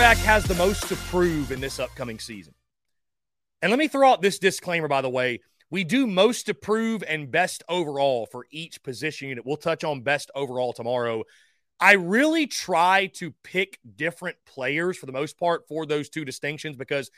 Quarterback has the most to prove in this upcoming season? And let me throw out this disclaimer, by the way. We do most to prove and best overall for each position unit. We'll touch on best overall tomorrow. I really try to pick different players for the most part for those two distinctions because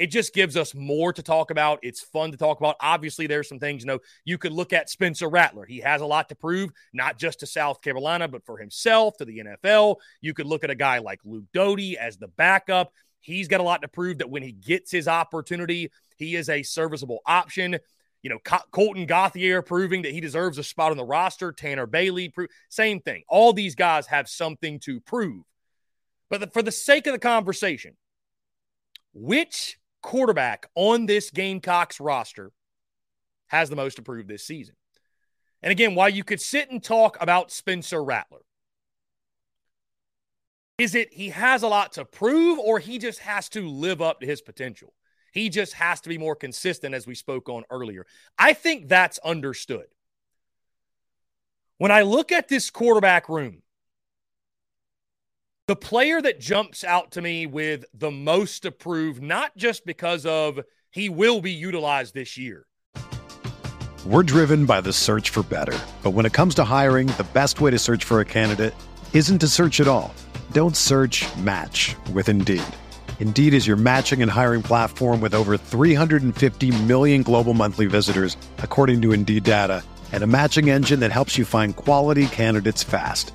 it just gives us more to talk about. It's fun to talk about. Obviously, there's some things, you know, you could look at Spencer Rattler. He has a lot to prove, not just to South Carolina, but for himself, to the NFL. You could look at a guy like Luke Doty as the backup. He's got a lot to prove that when he gets his opportunity, he is a serviceable option. You know, Colton Gauthier proving that he deserves a spot on the roster. Tanner Bailey, pro- same thing. All these guys have something to prove. But the, for the sake of the conversation, which quarterback on this Gamecocks roster has the most approved this season? And again, while you could sit and talk about Spencer Rattler, is it he has a lot to prove or he just has to live up to his potential? He just has to be more consistent, as we spoke on earlier. I think that's understood. When I look at this quarterback room, the player that jumps out to me with the most approved, not just because of he will be utilized this year. We're driven by the search for better. But when it comes to hiring, the best way to search for a candidate isn't to search at all. Don't search match with Indeed. Indeed is your matching and hiring platform with over 350 million global monthly visitors, according to Indeed data, and a matching engine that helps you find quality candidates fast.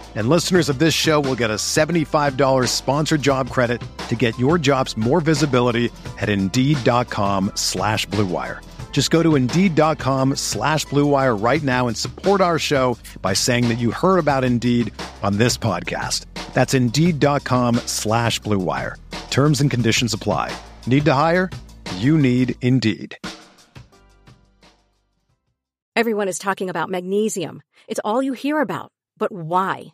And listeners of this show will get a $75 sponsored job credit to get your jobs more visibility at Indeed.com slash BlueWire. Just go to Indeed.com slash BlueWire right now and support our show by saying that you heard about Indeed on this podcast. That's Indeed.com slash BlueWire. Terms and conditions apply. Need to hire? You need Indeed. Everyone is talking about magnesium. It's all you hear about. But why?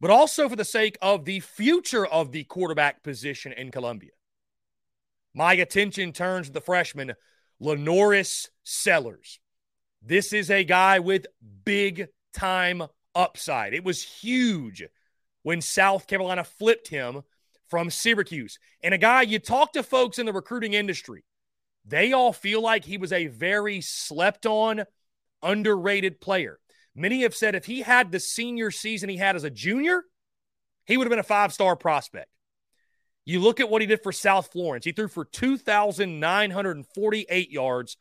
But also for the sake of the future of the quarterback position in Columbia. My attention turns to the freshman, LaNorris Sellers. This is a guy with big time upside. It was huge when South Carolina flipped him from Syracuse. And a guy, you talk to folks in the recruiting industry, they all feel like he was a very slept on, underrated player. Many have said if he had the senior season he had as a junior, he would have been a five star prospect. You look at what he did for South Florence. He threw for 2,948 yards,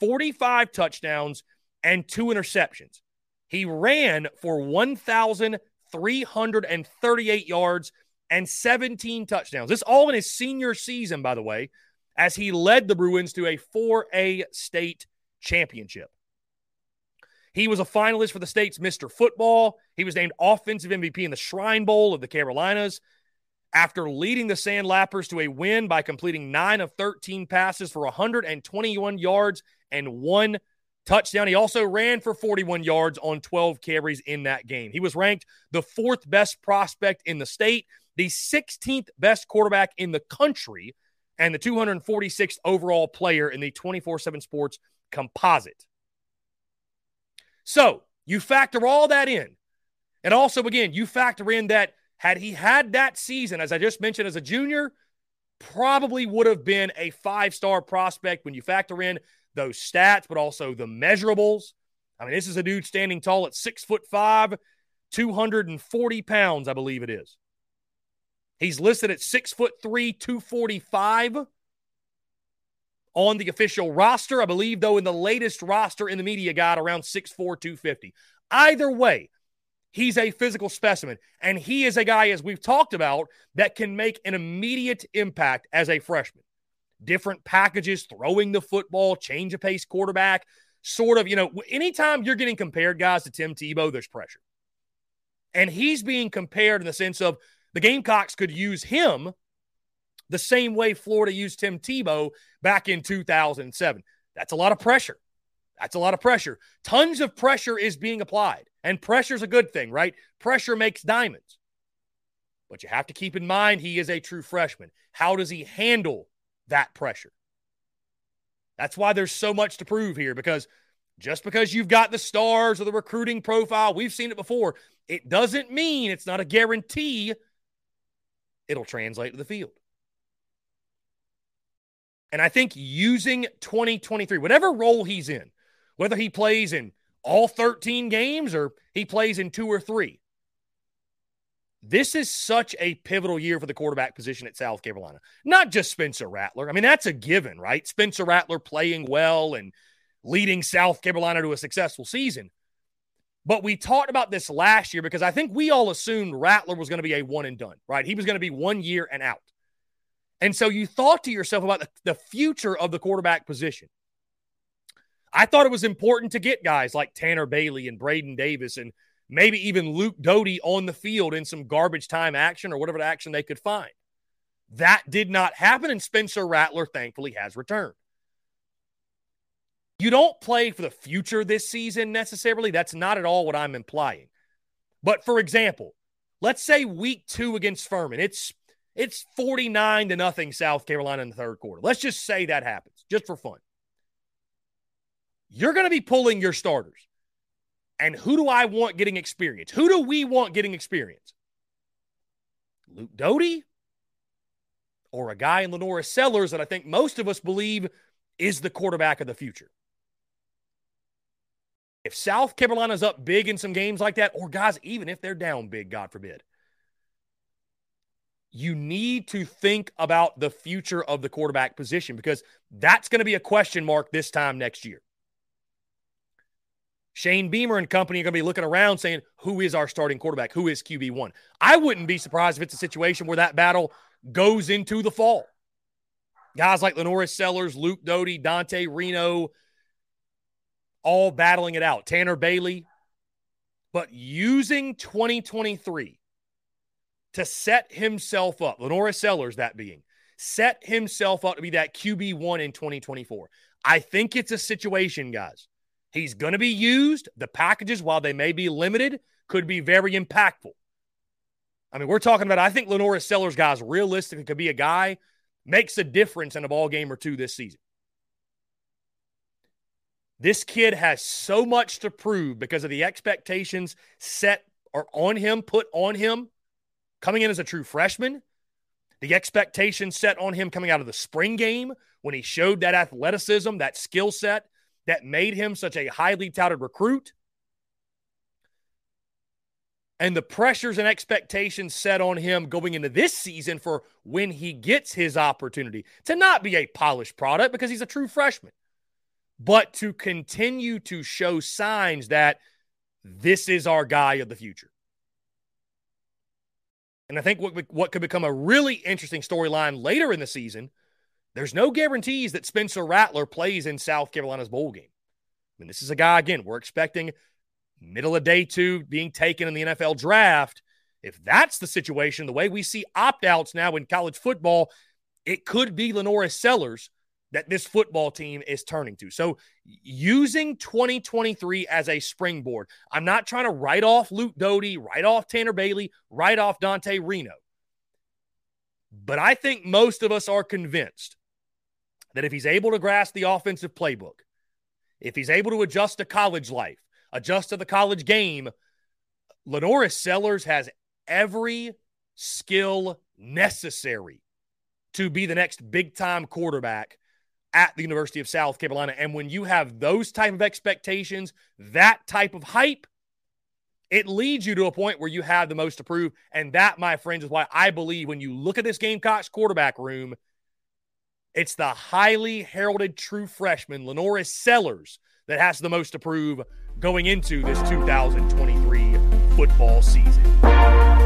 45 touchdowns, and two interceptions. He ran for 1,338 yards and 17 touchdowns. This all in his senior season, by the way, as he led the Bruins to a 4A state championship. He was a finalist for the state's Mr. Football. He was named Offensive MVP in the Shrine Bowl of the Carolinas. After leading the Sandlappers to a win by completing 9 of 13 passes for 121 yards and one touchdown. He also ran for 41 yards on 12 carries in that game. He was ranked the fourth best prospect in the state, the 16th best quarterback in the country, and the 246th overall player in the 24 7 sports composite. So you factor all that in. And also, again, you factor in that had he had that season, as I just mentioned, as a junior, probably would have been a five star prospect when you factor in those stats, but also the measurables. I mean, this is a dude standing tall at six foot five, 240 pounds, I believe it is. He's listed at six foot three, 245 on the official roster. I believe, though, in the latest roster in the media guide, around 6'4, 250. Either way, he's a physical specimen. And he is a guy, as we've talked about, that can make an immediate impact as a freshman different packages, throwing the football, change of pace quarterback, sort of, you know, anytime you're getting compared, guys, to Tim Tebow, there's pressure. And he's being compared in the sense of the Gamecocks could use him the same way Florida used Tim Tebow back in 2007. That's a lot of pressure. That's a lot of pressure. Tons of pressure is being applied, and pressure's a good thing, right? Pressure makes diamonds. But you have to keep in mind he is a true freshman. How does he handle that pressure. That's why there's so much to prove here because just because you've got the stars or the recruiting profile, we've seen it before. It doesn't mean it's not a guarantee it'll translate to the field. And I think using 2023, whatever role he's in, whether he plays in all 13 games or he plays in two or three, this is such a pivotal year for the quarterback position at South Carolina. Not just Spencer Rattler. I mean, that's a given, right? Spencer Rattler playing well and leading South Carolina to a successful season. But we talked about this last year because I think we all assumed Rattler was going to be a one and done, right? He was going to be one year and out. And so you thought to yourself about the, the future of the quarterback position. I thought it was important to get guys like Tanner Bailey and Braden Davis and maybe even Luke Doty on the field in some garbage time action or whatever action they could find. That did not happen, and Spencer Rattler thankfully has returned. You don't play for the future this season necessarily. That's not at all what I'm implying. But for example, let's say week two against Furman, it's it's 49 to nothing South Carolina in the third quarter. Let's just say that happens, just for fun. You're going to be pulling your starters. And who do I want getting experience? Who do we want getting experience? Luke Doty or a guy in LaNorris Sellers that I think most of us believe is the quarterback of the future. If South Carolina's up big in some games like that, or guys, even if they're down big, God forbid, you need to think about the future of the quarterback position because that's going to be a question mark this time next year. Shane Beamer and company are going to be looking around saying, who is our starting quarterback? Who is QB1? I wouldn't be surprised if it's a situation where that battle goes into the fall. Guys like LaNorris Sellers, Luke Doty, Dante Reno, all battling it out. Tanner Bailey, but using 2023 to set himself up, LaNorris Sellers, that being, set himself up to be that QB1 in 2024. I think it's a situation, guys. He's going to be used. The packages, while they may be limited, could be very impactful. I mean, we're talking about, I think LaNorris Sellers, guys, realistically could be a guy makes a difference in a ball game or two this season. This kid has so much to prove because of the expectations set or on him, put on him coming in as a true freshman. The expectations set on him coming out of the spring game when he showed that athleticism, that skill set that made him such a highly touted recruit. And the pressures and expectations set on him going into this season for when he gets his opportunity to not be a polished product because he's a true freshman but to continue to show signs that this is our guy of the future. And I think what, what could become a really interesting storyline later in the season, there's no guarantees that Spencer Rattler plays in South Carolina's bowl game. I mean, this is a guy, again, we're expecting middle of day two being taken in the NFL draft. If that's the situation, the way we see opt outs now in college football, it could be LaNorris Sellers that this football team is turning to. So, using 2023 as a springboard, I'm not trying to write off Luke Doty, write off Tanner Bailey, write off Dante Reno. But I think most of us are convinced that if he's able to grasp the offensive playbook, if he's able to adjust to college life, adjust to the college game, LaNorris Sellers has every skill necessary to be the next big time quarterback at the University of South Carolina. And when you have those type of expectations, that type of hype, it leads you to a point where you have the most to prove. And that, my friends, is why I believe when you look at this Gamecocks quarterback room, it's the highly heralded true freshman, LaNorris Sellers, that has the most to prove going into this 2023 football season.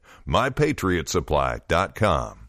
mypatriotsupply.com.